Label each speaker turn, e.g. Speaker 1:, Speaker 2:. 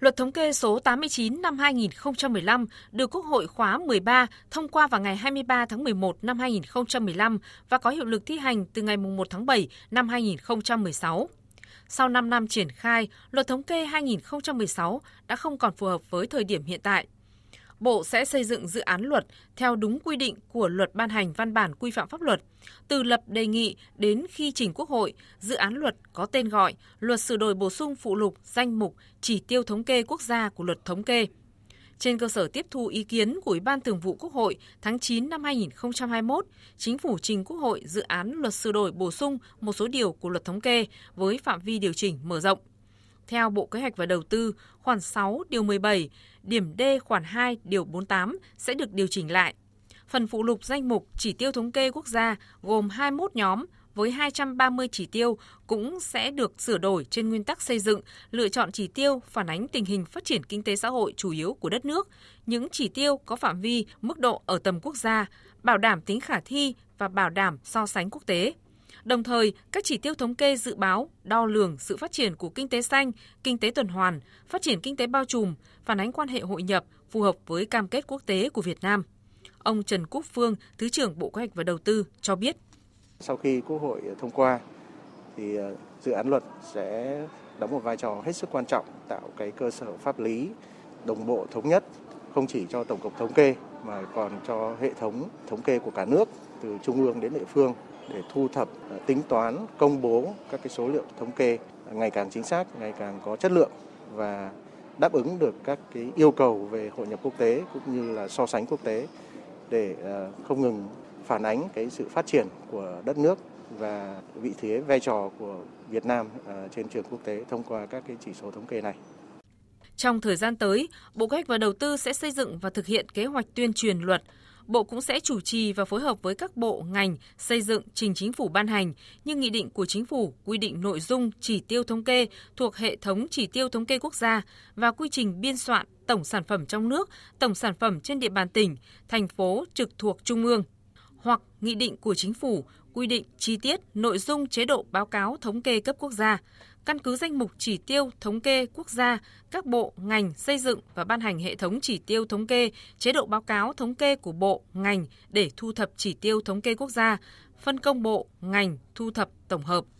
Speaker 1: Luật thống kê số 89 năm 2015 được Quốc hội khóa 13 thông qua vào ngày 23 tháng 11 năm 2015 và có hiệu lực thi hành từ ngày 1 tháng 7 năm 2016. Sau 5 năm triển khai, Luật thống kê 2016 đã không còn phù hợp với thời điểm hiện tại. Bộ sẽ xây dựng dự án luật theo đúng quy định của luật ban hành văn bản quy phạm pháp luật. Từ lập đề nghị đến khi trình Quốc hội, dự án luật có tên gọi Luật sửa đổi bổ sung phụ lục danh mục chỉ tiêu thống kê quốc gia của luật thống kê. Trên cơ sở tiếp thu ý kiến của Ủy ban Thường vụ Quốc hội tháng 9 năm 2021, Chính phủ trình Quốc hội dự án luật sửa đổi bổ sung một số điều của luật thống kê với phạm vi điều chỉnh mở rộng. Theo Bộ Kế hoạch và Đầu tư, khoản 6 điều 17, điểm D khoản 2 điều 48 sẽ được điều chỉnh lại. Phần phụ lục danh mục chỉ tiêu thống kê quốc gia gồm 21 nhóm với 230 chỉ tiêu cũng sẽ được sửa đổi trên nguyên tắc xây dựng, lựa chọn chỉ tiêu phản ánh tình hình phát triển kinh tế xã hội chủ yếu của đất nước, những chỉ tiêu có phạm vi, mức độ ở tầm quốc gia, bảo đảm tính khả thi và bảo đảm so sánh quốc tế. Đồng thời, các chỉ tiêu thống kê dự báo, đo lường sự phát triển của kinh tế xanh, kinh tế tuần hoàn, phát triển kinh tế bao trùm, phản ánh quan hệ hội nhập phù hợp với cam kết quốc tế của Việt Nam. Ông Trần Quốc Phương, Thứ trưởng Bộ Kế hoạch và Đầu tư cho biết.
Speaker 2: Sau khi Quốc hội thông qua thì ờ, dự án luật sẽ đóng một vai trò hết sức quan trọng tạo cái cơ sở pháp lý đồng bộ thống nhất không chỉ cho tổng cục thống kê mà còn cho hệ thống thống kê của cả nước từ trung ương đến địa phương để thu thập, ờ, tính toán, công bố các cái số liệu thống kê ờ, ngày càng chính xác, ngày càng có chất lượng và đáp ứng được các cái yêu cầu về hội nhập quốc tế cũng như là so sánh quốc tế để ờ, không ngừng phản ánh cái sự phát triển của đất nước và vị thế vai trò của Việt Nam trên trường quốc tế thông qua các cái chỉ số thống kê này.
Speaker 1: Trong thời gian tới, Bộ Kế hoạch và Đầu tư sẽ xây dựng và thực hiện kế hoạch tuyên truyền luật, Bộ cũng sẽ chủ trì và phối hợp với các bộ, ngành xây dựng trình chính phủ ban hành như nghị định của chính phủ quy định nội dung chỉ tiêu thống kê thuộc hệ thống chỉ tiêu thống kê quốc gia và quy trình biên soạn tổng sản phẩm trong nước, tổng sản phẩm trên địa bàn tỉnh, thành phố trực thuộc trung ương hoặc nghị định của chính phủ quy định chi tiết nội dung chế độ báo cáo thống kê cấp quốc gia, căn cứ danh mục chỉ tiêu thống kê quốc gia, các bộ, ngành xây dựng và ban hành hệ thống chỉ tiêu thống kê, chế độ báo cáo thống kê của bộ, ngành để thu thập chỉ tiêu thống kê quốc gia, phân công bộ, ngành thu thập tổng hợp.